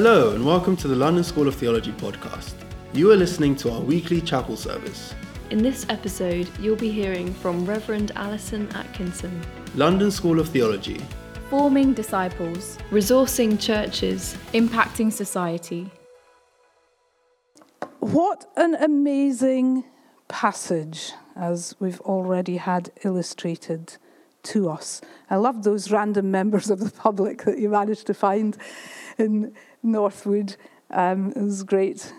Hello, and welcome to the London School of Theology podcast. You are listening to our weekly chapel service. In this episode, you'll be hearing from Reverend Alison Atkinson, London School of Theology, forming disciples, resourcing churches, impacting society. What an amazing passage, as we've already had illustrated to us. I love those random members of the public that you managed to find in Northwood. Um, it was great.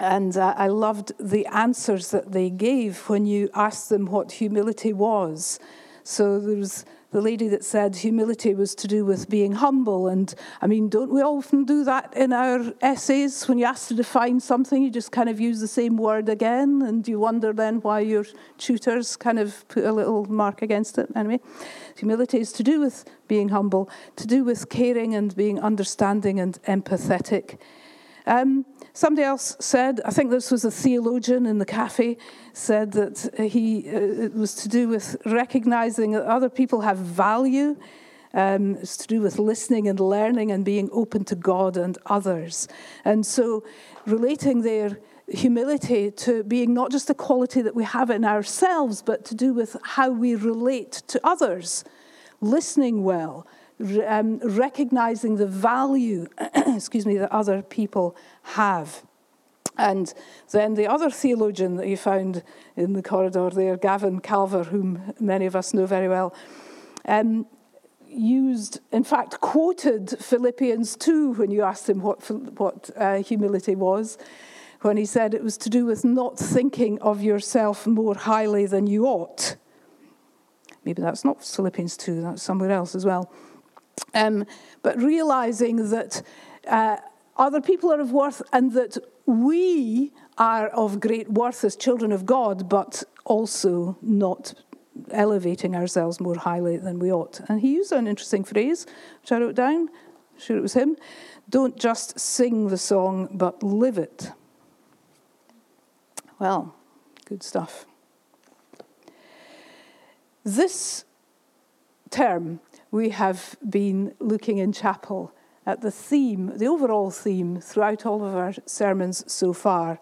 And uh, I loved the answers that they gave when you asked them what humility was. So there was the lady that said humility was to do with being humble. And I mean, don't we often do that in our essays? When you ask to define something, you just kind of use the same word again, and you wonder then why your tutors kind of put a little mark against it. Anyway, humility is to do with being humble, to do with caring and being understanding and empathetic. Um, somebody else said, I think this was a theologian in the cafe, said that he uh, it was to do with recognizing that other people have value. Um, it's to do with listening and learning and being open to God and others. And so, relating their humility to being not just a quality that we have in ourselves, but to do with how we relate to others, listening well, um, recognizing the value, excuse me, that other people have. And then the other theologian that you found in the corridor there, Gavin Calver, whom many of us know very well, um, used, in fact, quoted Philippians 2 when you asked him what, what uh, humility was, when he said it was to do with not thinking of yourself more highly than you ought. Maybe that's not Philippians 2, that's somewhere else as well. Um, but realizing that uh, other people are of worth and that we are of great worth as children of God, but also not elevating ourselves more highly than we ought. And he used an interesting phrase, which I wrote down. I'm sure it was him. Don't just sing the song, but live it. Well, good stuff. This term, we have been looking in chapel at the theme, the overall theme throughout all of our sermons so far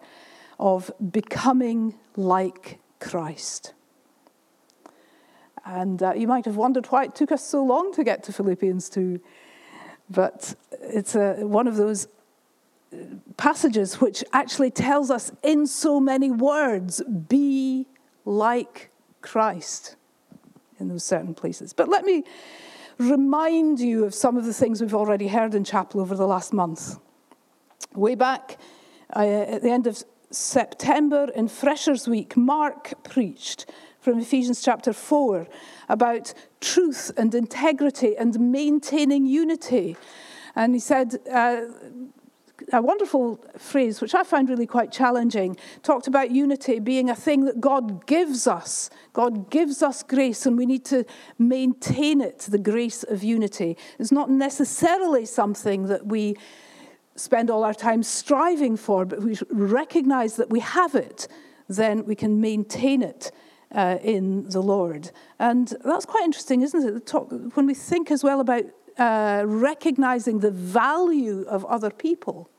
of becoming like Christ. And uh, you might have wondered why it took us so long to get to Philippians 2, but it's a, one of those passages which actually tells us in so many words be like Christ in those certain places. But let me remind you of some of the things we've already heard in chapel over the last month. Way back uh, at the end of September in Freshers Week, Mark preached from Ephesians chapter 4 about truth and integrity and maintaining unity. And he said, uh, a wonderful phrase, which I found really quite challenging, talked about unity being a thing that God gives us. God gives us grace, and we need to maintain it, the grace of unity. It's not necessarily something that we spend all our time striving for, but we recognize that we have it, then we can maintain it. Uh, in the Lord. And that's quite interesting, isn't it? Talk, when we think as well about uh, recognizing the value of other people.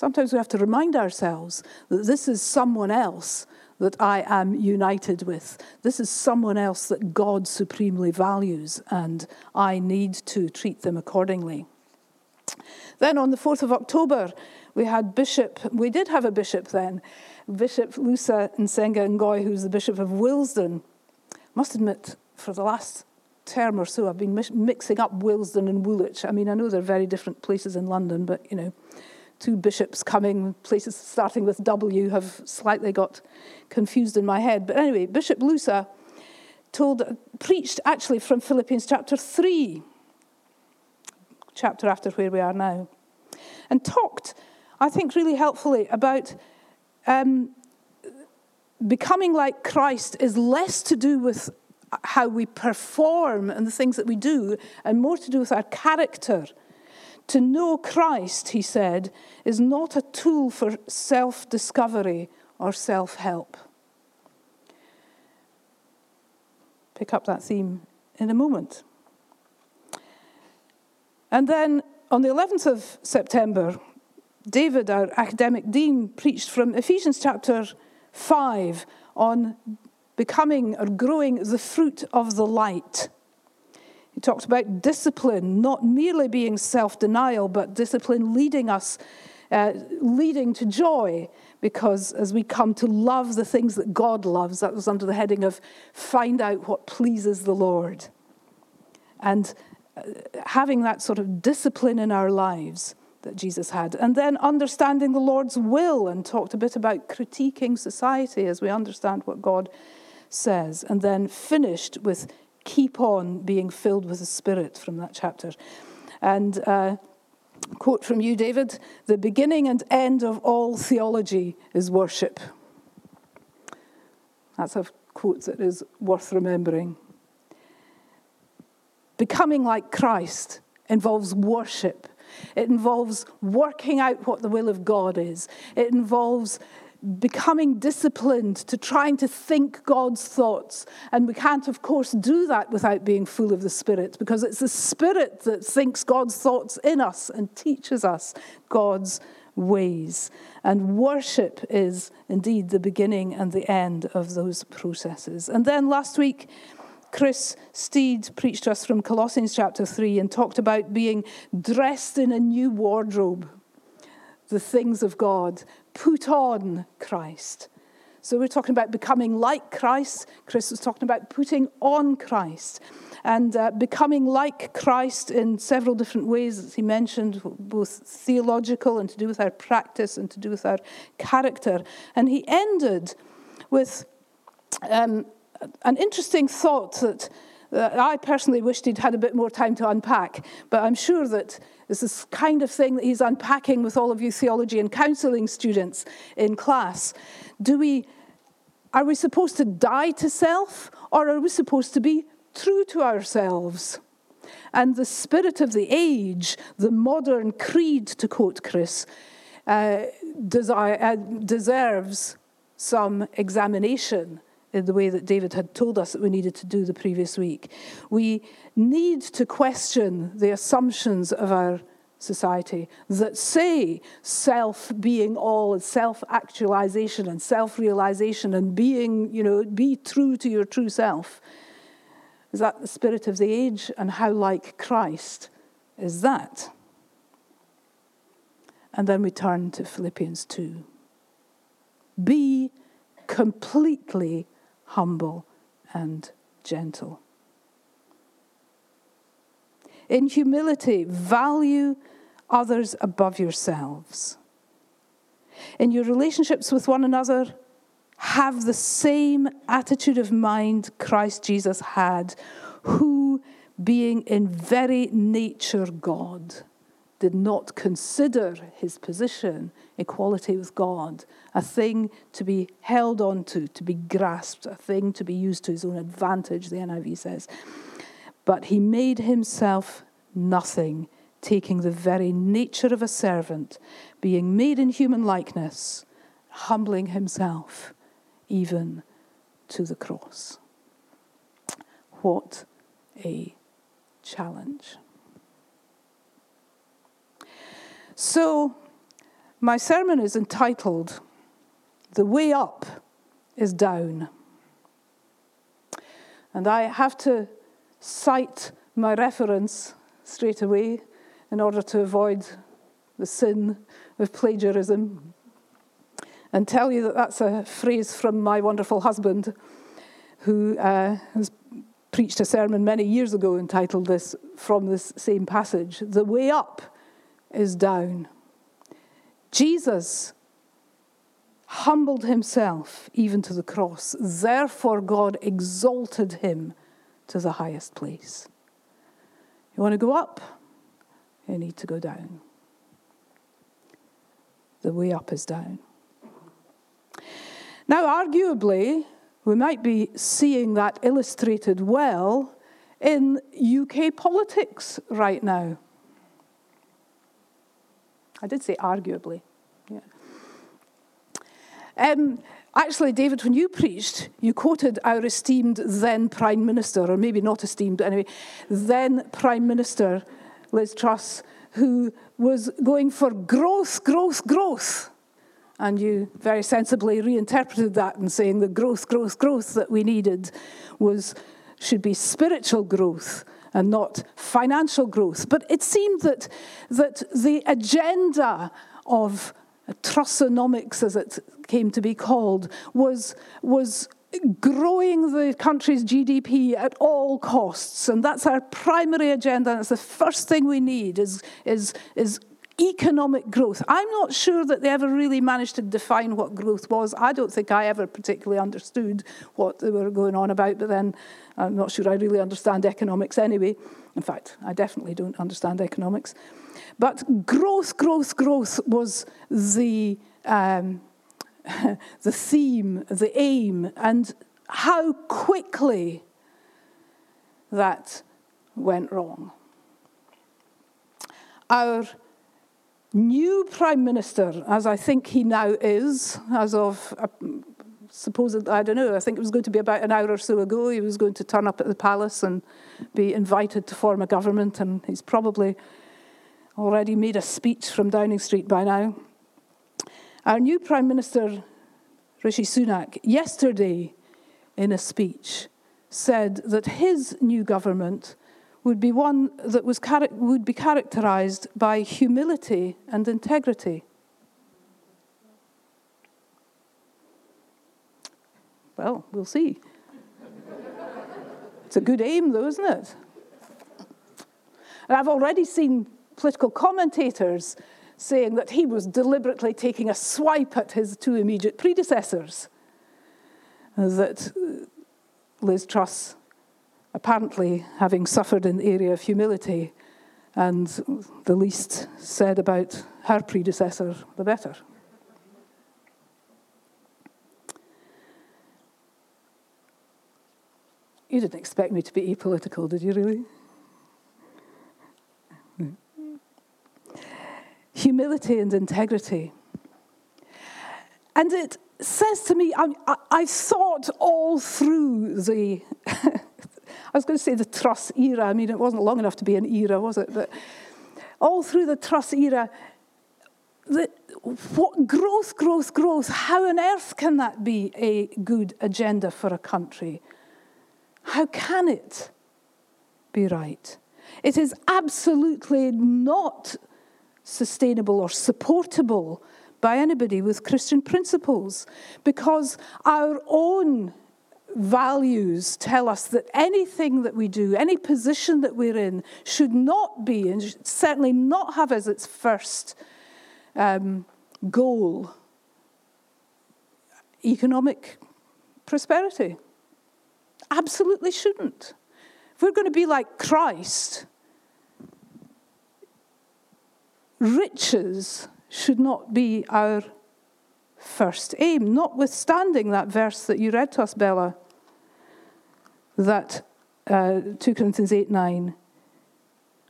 Sometimes we have to remind ourselves that this is someone else that I am united with. This is someone else that God supremely values, and I need to treat them accordingly. Then on the 4th of October, we had Bishop, we did have a bishop then, Bishop Lusa Nsenga Ngoy, who's the Bishop of Willesden. Must admit, for the last term or so, I've been mixing up Willesden and Woolwich. I mean, I know they're very different places in London, but you know, two bishops coming, places starting with W, have slightly got confused in my head. But anyway, Bishop Lusa told, preached actually from Philippians chapter 3, chapter after where we are now, and talked, I think, really helpfully about um, becoming like Christ is less to do with how we perform and the things that we do, and more to do with our character. To know Christ, he said, is not a tool for self discovery or self help. Pick up that theme in a moment. And then on the 11th of September, David, our academic dean, preached from Ephesians chapter 5 on becoming or growing the fruit of the light. He talked about discipline, not merely being self denial, but discipline leading us, uh, leading to joy. Because as we come to love the things that God loves, that was under the heading of find out what pleases the Lord. And uh, having that sort of discipline in our lives that Jesus had. And then understanding the Lord's will and talked a bit about critiquing society as we understand what God says. And then finished with keep on being filled with the Spirit from that chapter. And uh, quote from you, David the beginning and end of all theology is worship. That's a quote that is worth remembering. Becoming like Christ involves worship. It involves working out what the will of God is. It involves becoming disciplined to trying to think God's thoughts. And we can't, of course, do that without being full of the Spirit, because it's the Spirit that thinks God's thoughts in us and teaches us God's ways. And worship is indeed the beginning and the end of those processes. And then last week, Chris Steed preached to us from Colossians chapter 3 and talked about being dressed in a new wardrobe the things of God. Put on Christ. So we're talking about becoming like Christ. Chris was talking about putting on Christ and uh, becoming like Christ in several different ways, as he mentioned, both theological and to do with our practice and to do with our character. And he ended with um, an interesting thought that, that I personally wished he'd had a bit more time to unpack, but I'm sure that this kind of thing that he's unpacking with all of you theology and counseling students in class. Do we, are we supposed to die to self or are we supposed to be true to ourselves? And the spirit of the age, the modern creed, to quote Chris, uh, uh, deserves some examination in the way that David had told us that we needed to do the previous week. We need to question the assumptions of our society that say self being all and self actualization and self realization and being, you know, be true to your true self. Is that the spirit of the age? And how like Christ is that? And then we turn to Philippians 2. Be completely humble, and gentle. In humility, value others above yourselves. In your relationships with one another, have the same attitude of mind Christ Jesus had, who, being in very nature God, did not consider his position, equality with God, a thing to be held on to, to be grasped, a thing to be used to his own advantage, the NIV says. But he made himself nothing, taking the very nature of a servant, being made in human likeness, humbling himself even to the cross. What a challenge. So, my sermon is entitled The Way Up is Down. And I have to cite my reference straight away in order to avoid the sin of plagiarism and tell you that that's a phrase from my wonderful husband who uh, has preached a sermon many years ago entitled this from this same passage The way up is down. Jesus humbled himself even to the cross. Therefore, God exalted him to the highest place. You want to go up? You need to go down. The way up is down. Now, arguably, we might be seeing that illustrated well in UK politics right now. I did say arguably. Yeah. Um, actually, David, when you preached, you quoted our esteemed then Prime Minister, or maybe not esteemed, but anyway, then Prime Minister Liz Truss, who was going for growth, growth, growth. And you very sensibly reinterpreted that and saying the growth, growth, growth that we needed was should be spiritual growth and not financial growth. But it seemed that, that the agenda of Trussonomics, as it came to be called, was, was growing the country's GDP at all costs. And that's our primary agenda. That's the first thing we need is, is, is economic growth. I'm not sure that they ever really managed to define what growth was. I don't think I ever particularly understood what they were going on about, but then I'm not sure I really understand economics anyway. In fact, I definitely don't understand economics. But growth, growth, growth was the, um, the theme, the aim, and how quickly that went wrong. Our new Prime Minister, as I think he now is, as of uh, I don't know, I think it was going to be about an hour or so ago, he was going to turn up at the palace and be invited to form a government, and he's probably already made a speech from Downing Street by now. Our new Prime Minister, Rishi Sunak, yesterday in a speech said that his new government would be one that was, would be characterized by humility and integrity. Well, we'll see. it's a good aim, though, isn't it? And I've already seen political commentators saying that he was deliberately taking a swipe at his two immediate predecessors. That Liz Truss, apparently having suffered in the area of humility, and the least said about her predecessor, the better. You didn't expect me to be apolitical, did you really? Humility and integrity. And it says to me, I, I, thought all through the, I was going to say the Truss era. I mean, it wasn't long enough to be an era, was it? But all through the Truss era, the, what growth, growth, growth, how on earth can that be a good agenda for a country? How can it be right? It is absolutely not sustainable or supportable by anybody with Christian principles because our own values tell us that anything that we do, any position that we're in, should not be, and certainly not have as its first um, goal economic prosperity. Absolutely shouldn't. If we're going to be like Christ, riches should not be our first aim, notwithstanding that verse that you read to us, Bella, that uh, 2 Corinthians 8 9.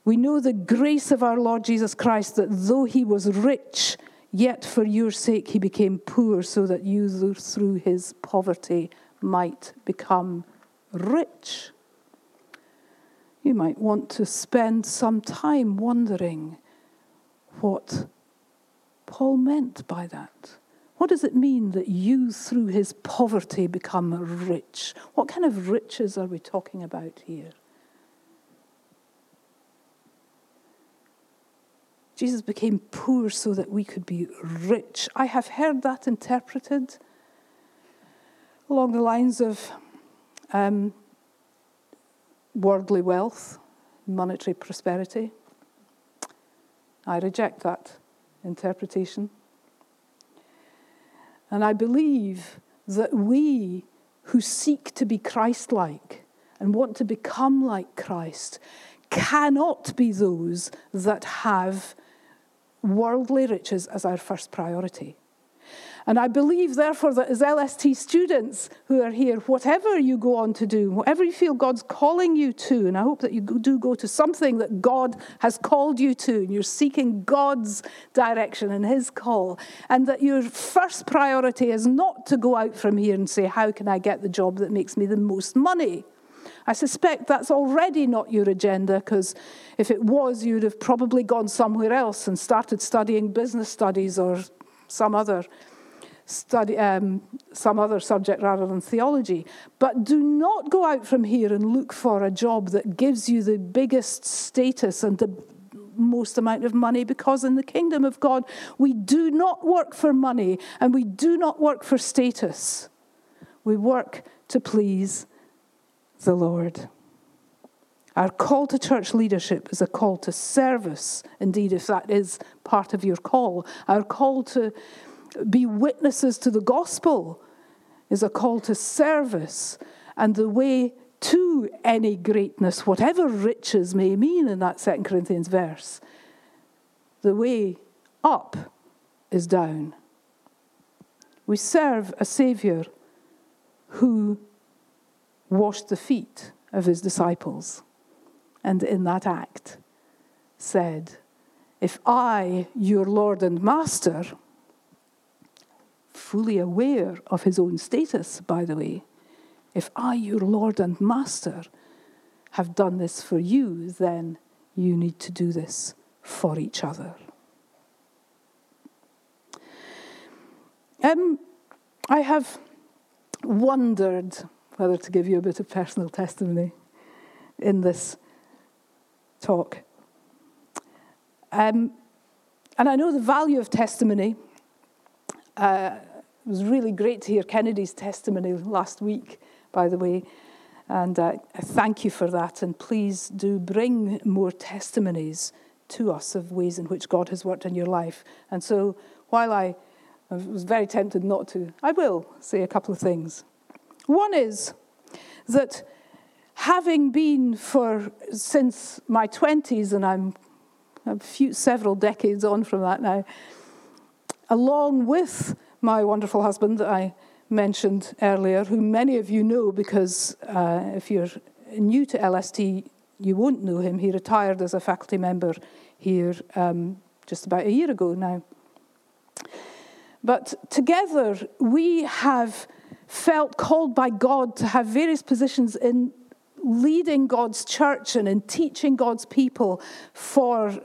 We know the grace of our Lord Jesus Christ, that though he was rich, yet for your sake he became poor, so that you through his poverty might become rich. You might want to spend some time wondering what Paul meant by that. What does it mean that you, through his poverty, become rich? What kind of riches are we talking about here? Jesus became poor so that we could be rich. I have heard that interpreted along the lines of um, worldly wealth, monetary prosperity. I reject that interpretation. And I believe that we who seek to be Christ like and want to become like Christ cannot be those that have worldly riches as our first priority. And I believe, therefore, that as LST students who are here, whatever you go on to do, whatever you feel God's calling you to, and I hope that you do go to something that God has called you to, and you're seeking God's direction and His call, and that your first priority is not to go out from here and say, How can I get the job that makes me the most money? I suspect that's already not your agenda because if it was, you'd have probably gone somewhere else and started studying business studies or some other study um, some other subject rather than theology. But do not go out from here and look for a job that gives you the biggest status and the most amount of money because in the kingdom of God, we do not work for money and we do not work for status. We work to please the Lord. Our call to church leadership is a call to service, indeed, if that is part of your call. Our call to be witnesses to the gospel is a call to service. And the way to any greatness, whatever riches may mean in that Second Corinthians verse, the way up is down. We serve a Saviour who washed the feet of his disciples, and in that act said, If I, your Lord and Master, fully aware of his own status, by the way, if I, your Lord and Master, have done this for you, then you need to do this for each other. Um, I have wondered whether to give you a bit of personal testimony in this talk. Um, and I know the value of testimony. Uh, was really great to hear Kennedy's testimony last week by the way. And uh, I thank you for that. And please do bring more testimonies to us of ways in which God has worked in your life. And so while I was very tempted not to, I will say a couple of things. One is that having been for since my 20s, and I'm a few, several decades on from that now, along with my wonderful husband, I mentioned earlier, who many of you know because uh, if you're new to LST, you won't know him. He retired as a faculty member here um, just about a year ago now. But together, we have felt called by God to have various positions in leading God's church and in teaching God's people for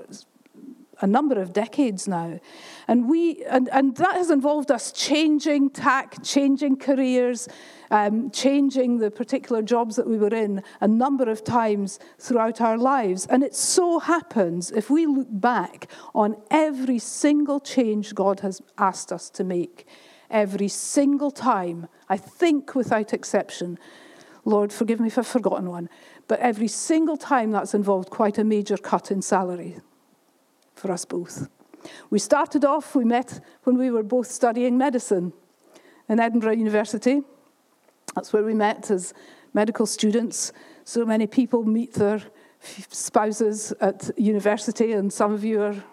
a number of decades now. And, we, and, and that has involved us changing tack, changing careers, um, changing the particular jobs that we were in a number of times throughout our lives. And it so happens, if we look back on every single change God has asked us to make, every single time, I think without exception, Lord, forgive me if I've forgotten one, but every single time that's involved quite a major cut in salary for us both. We started off, we met when we were both studying medicine in Edinburgh University. That's where we met as medical students. So many people meet their spouses at university, and some of you are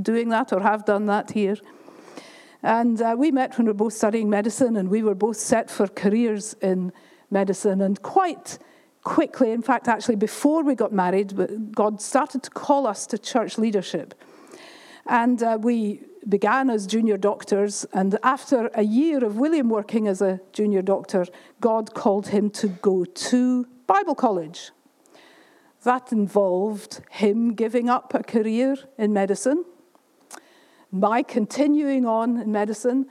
doing that or have done that here. And uh, we met when we were both studying medicine, and we were both set for careers in medicine. And quite quickly, in fact, actually, before we got married, God started to call us to church leadership. And uh, we began as junior doctors, and after a year of William working as a junior doctor, God called him to go to Bible college. That involved him giving up a career in medicine, my continuing on in medicine,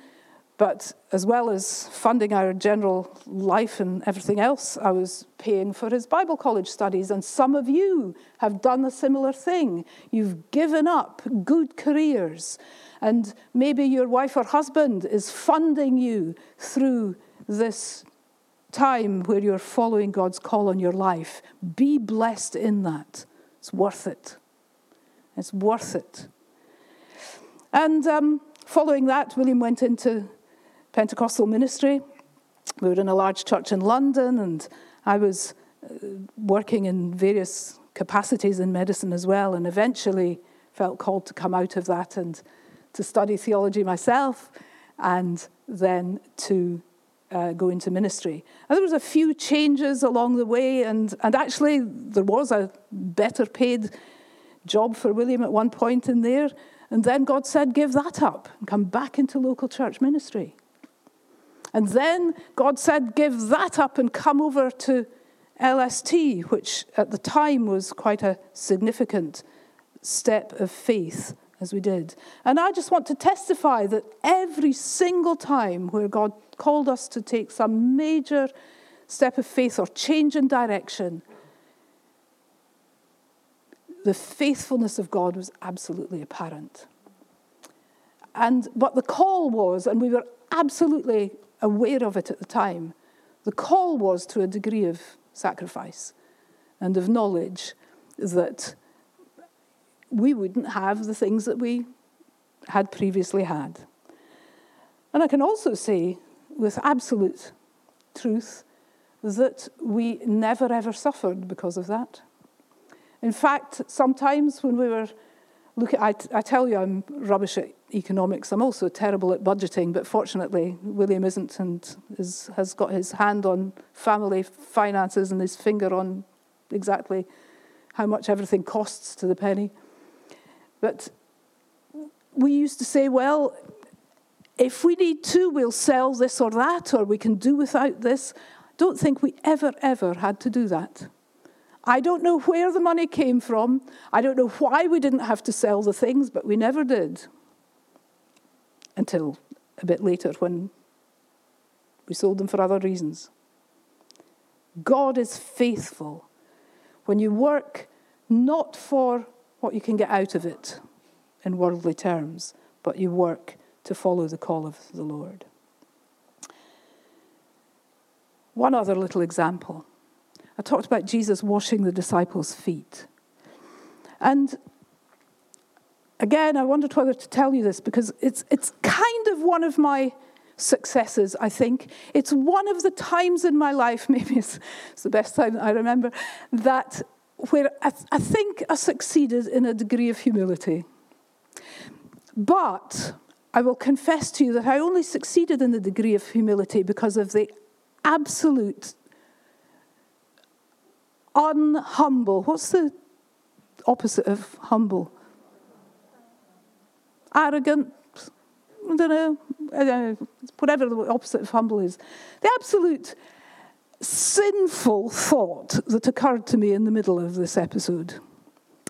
but as well as funding our general life and everything else, I was paying for his Bible college studies. And some of you have done a similar thing. You've given up good careers. And maybe your wife or husband is funding you through this time where you're following God's call on your life. Be blessed in that. It's worth it. It's worth it. And um, following that, William went into Pentecostal ministry. We were in a large church in London, and I was uh, working in various capacities in medicine as well, and eventually felt called to come out of that and to study theology myself, and then to uh, go into ministry. And there was a few changes along the way, and, and actually there was a better paid job for William at one point in there. And then God said, give that up and come back into local church ministry. And then God said, Give that up and come over to LST, which at the time was quite a significant step of faith as we did. And I just want to testify that every single time where God called us to take some major step of faith or change in direction, the faithfulness of God was absolutely apparent. And but the call was, and we were absolutely aware of it at the time, the call was to a degree of sacrifice and of knowledge that we wouldn't have the things that we had previously had. And I can also say with absolute truth that we never ever suffered because of that. In fact, sometimes when we were looking, I, I tell you I'm rubbish at economics. I'm also terrible at budgeting, but fortunately, William isn't and is, has got his hand on family finances and his finger on exactly how much everything costs to the penny. But we used to say, well, if we need to, we'll sell this or that, or we can do without this. Don't think we ever, ever had to do that. I don't know where the money came from. I don't know why we didn't have to sell the things, but we never did until a bit later when we sold them for other reasons. God is faithful when you work not for what you can get out of it in worldly terms, but you work to follow the call of the Lord. One other little example. I talked about Jesus washing the disciples' feet. And again, I wondered whether to tell you this because it's, it's kind of one of my successes, I think. It's one of the times in my life, maybe it's, it's the best time I remember, that where I, th- I think I succeeded in a degree of humility. But I will confess to you that I only succeeded in the degree of humility because of the absolute unhumble. What's the opposite of humble? Arrogant. I don't know. Whatever the opposite of humble is. The absolute sinful thought that occurred to me in the middle of this episode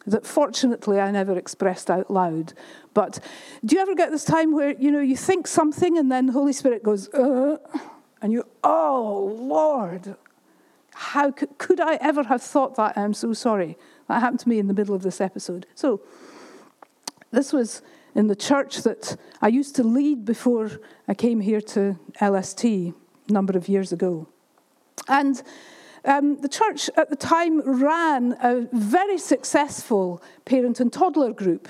that fortunately I never expressed out loud. But do you ever get this time where you know you think something and then the Holy Spirit goes, uh, and you, oh Lord, how could, I ever have thought that? I'm so sorry. That happened to me in the middle of this episode. So this was in the church that I used to lead before I came here to LST a number of years ago. And um, the church at the time ran a very successful parent and toddler group.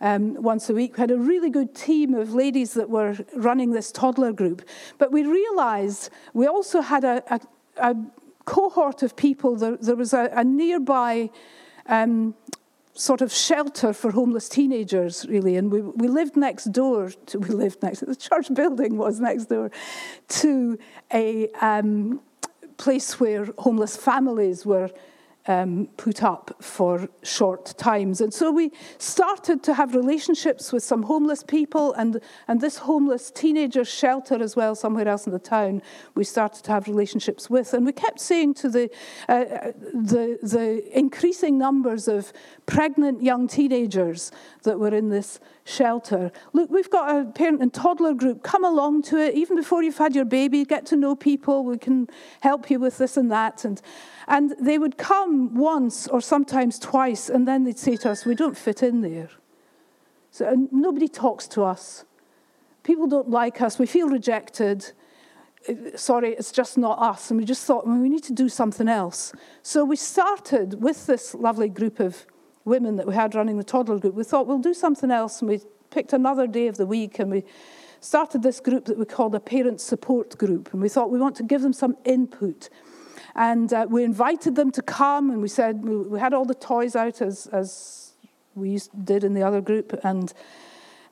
Um, once a week. We had a really good team of ladies that were running this toddler group. But we realized we also had a, a, a cohort of people. There, there was a, a nearby um, sort of shelter for homeless teenagers, really. And we, we lived next door to, we lived next, the church building was next door to a, um, place where homeless families were um, put up for short times. And so we started to have relationships with some homeless people and, and this homeless teenager shelter as well, somewhere else in the town, we started to have relationships with. And we kept saying to the, uh, the, the increasing numbers of pregnant young teenagers that were in this shelter. Look, we've got a parent and toddler group. Come along to it. Even before you've had your baby, get to know people. We can help you with this and that. And, and they would come once or sometimes twice, and then they'd say to us, We don't fit in there. So nobody talks to us. People don't like us. We feel rejected. Sorry, it's just not us. And we just thought, well, we need to do something else. So we started with this lovely group of women that we had running the toddler group, we thought we'll do something else. And we picked another day of the week and we started this group that we called a parent support group. And we thought we want to give them some input. And uh, we invited them to come and we said, we, we had all the toys out as, as we used, did in the other group. And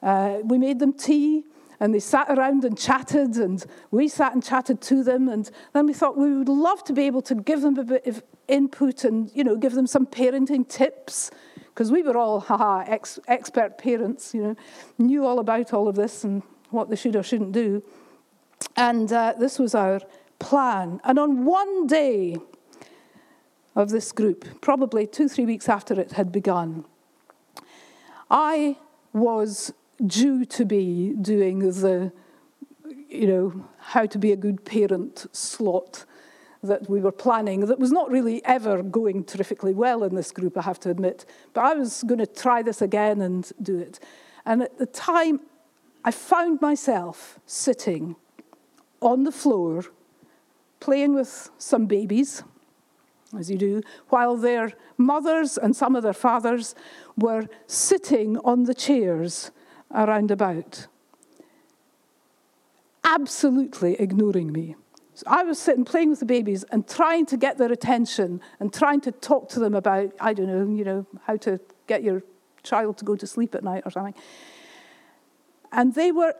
uh, we made them tea and they sat around and chatted, and we sat and chatted to them. And then we thought we would love to be able to give them a bit of input and you know give them some parenting tips because we were all haha ex- expert parents you know knew all about all of this and what they should or shouldn't do and uh, this was our plan and on one day of this group, probably two, three weeks after it had begun. I was due to be doing the, you know, how to be a good parent slot that we were planning that was not really ever going terrifically well in this group, I have to admit. But I was going to try this again and do it. And at the time, I found myself sitting on the floor playing with some babies, as you do, while their mothers and some of their fathers were sitting on the chairs around about, absolutely ignoring me. So I was sitting playing with the babies and trying to get their attention and trying to talk to them about, I don't know, you know, how to get your child to go to sleep at night or something. And they were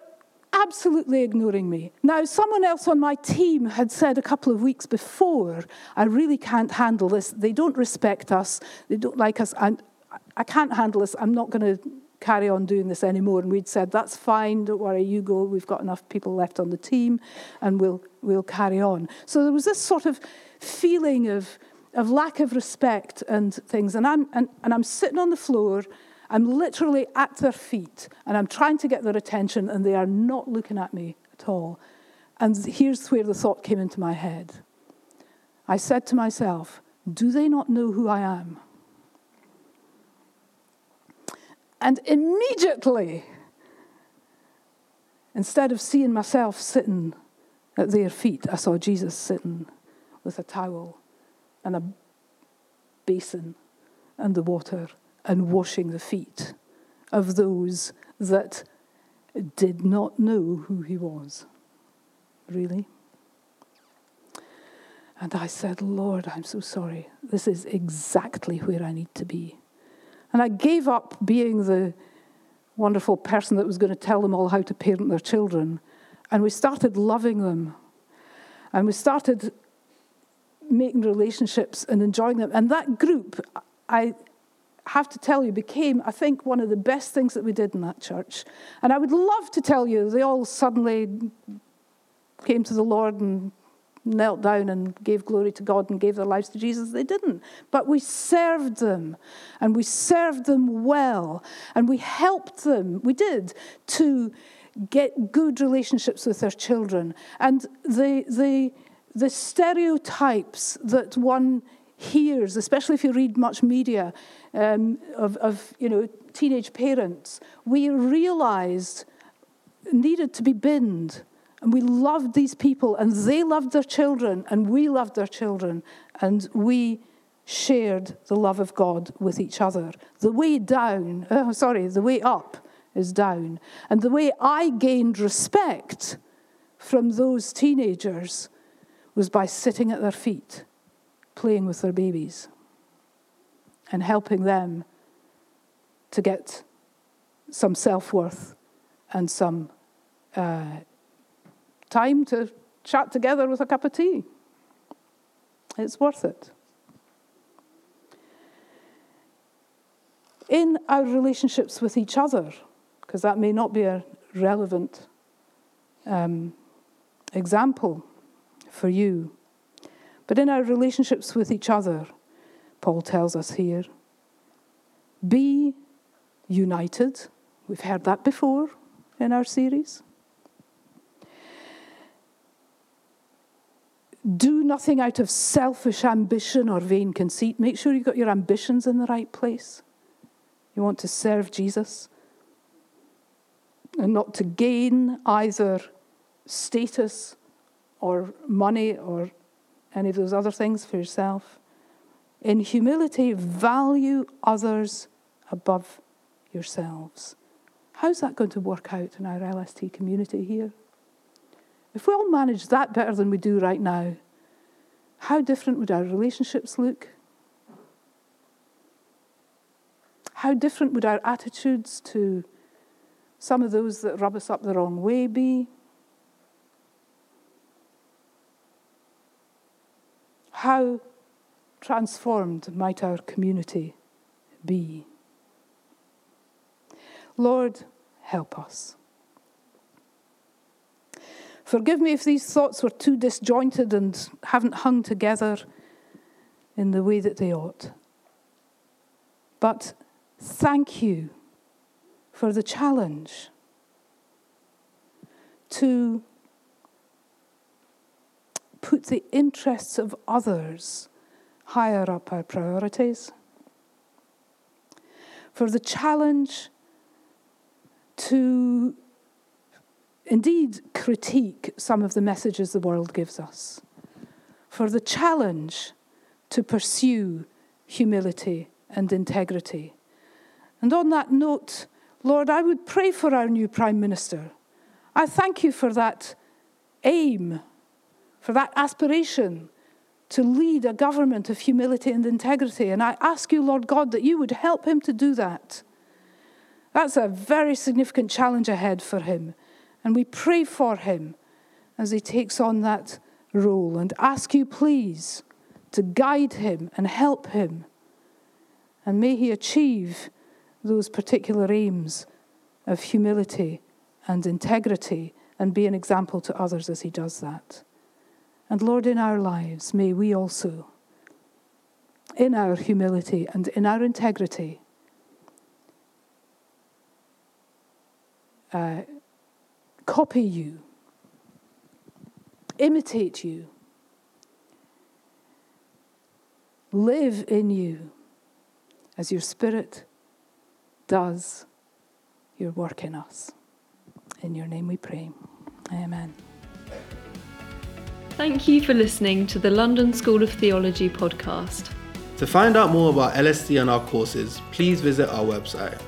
absolutely ignoring me. Now, someone else on my team had said a couple of weeks before, I really can't handle this. They don't respect us. They don't like us. And I can't handle this. I'm not going to carry on doing this anymore. And we'd said, that's fine, don't worry, you go. We've got enough people left on the team and we'll, we'll carry on. So there was this sort of feeling of, of lack of respect and things. And I'm, and, and I'm sitting on the floor I'm literally at their feet and I'm trying to get their attention, and they are not looking at me at all. And here's where the thought came into my head I said to myself, Do they not know who I am? And immediately, instead of seeing myself sitting at their feet, I saw Jesus sitting with a towel and a basin and the water and washing the feet of those that did not know who he was. Really? And I said, Lord, I'm so sorry. This is exactly where I need to be. And I gave up being the wonderful person that was going to tell them all how to parent their children. And we started loving them. And we started making relationships and enjoying them. And that group, I, have to tell you, became, I think, one of the best things that we did in that church. And I would love to tell you they all suddenly came to the Lord and knelt down and gave glory to God and gave their lives to Jesus. They didn't. But we served them and we served them well and we helped them, we did, to get good relationships with their children. And the, the, the stereotypes that one hears, especially if you read much media um, of, of you know, teenage parents, we realized needed to be binned. And we loved these people, and they loved their children, and we loved their children, and we shared the love of God with each other. The way down, oh, sorry, the way up is down. And the way I gained respect from those teenagers was by sitting at their feet playing with their babies and helping them to get some self worth and some uh, time to chat together with a cup of tea. It's worth it. In our relationships with each other, because that may not be a relevant um, example for you, but in our relationships with each other, Paul tells us here, be united. We've heard that before in our series. Do nothing out of selfish ambition or vain conceit. Make sure you've got your ambitions in the right place. You want to serve Jesus and not to gain either status or money or any of those other things for yourself. In humility, value others above yourselves. How's that going to work out in our LST community here? If we all managed that better than we do right now, how different would our relationships look? How different would our attitudes to some of those that rub us up the wrong way be? How transformed might our community be? Lord, help us. Forgive me if these thoughts were too disjointed and haven't hung together. in the way that they ought. But thank you for the challenge to put the interests of others higher up our priorities, for the challenge to indeed critique some of the messages the world gives us, for the challenge to pursue humility and integrity. And on that note, Lord, I would pray for our new Prime Minister. I thank you for that aim, for that aspiration to lead a government of humility and integrity. And I ask you, Lord God, that you would help him to do that. That's a very significant challenge ahead for him. And we pray for him as he takes on that role and ask you, please, to guide him and help him. And may he achieve those particular aims of humility and integrity and be an example to others as he does that. And Lord, in our lives, may we also, in our humility and in our integrity, uh, copy you, imitate you, live in you as your Spirit does your work in us. In your name we pray. Amen. Thank you for listening to the London School of Theology podcast. To find out more about LST and our courses, please visit our website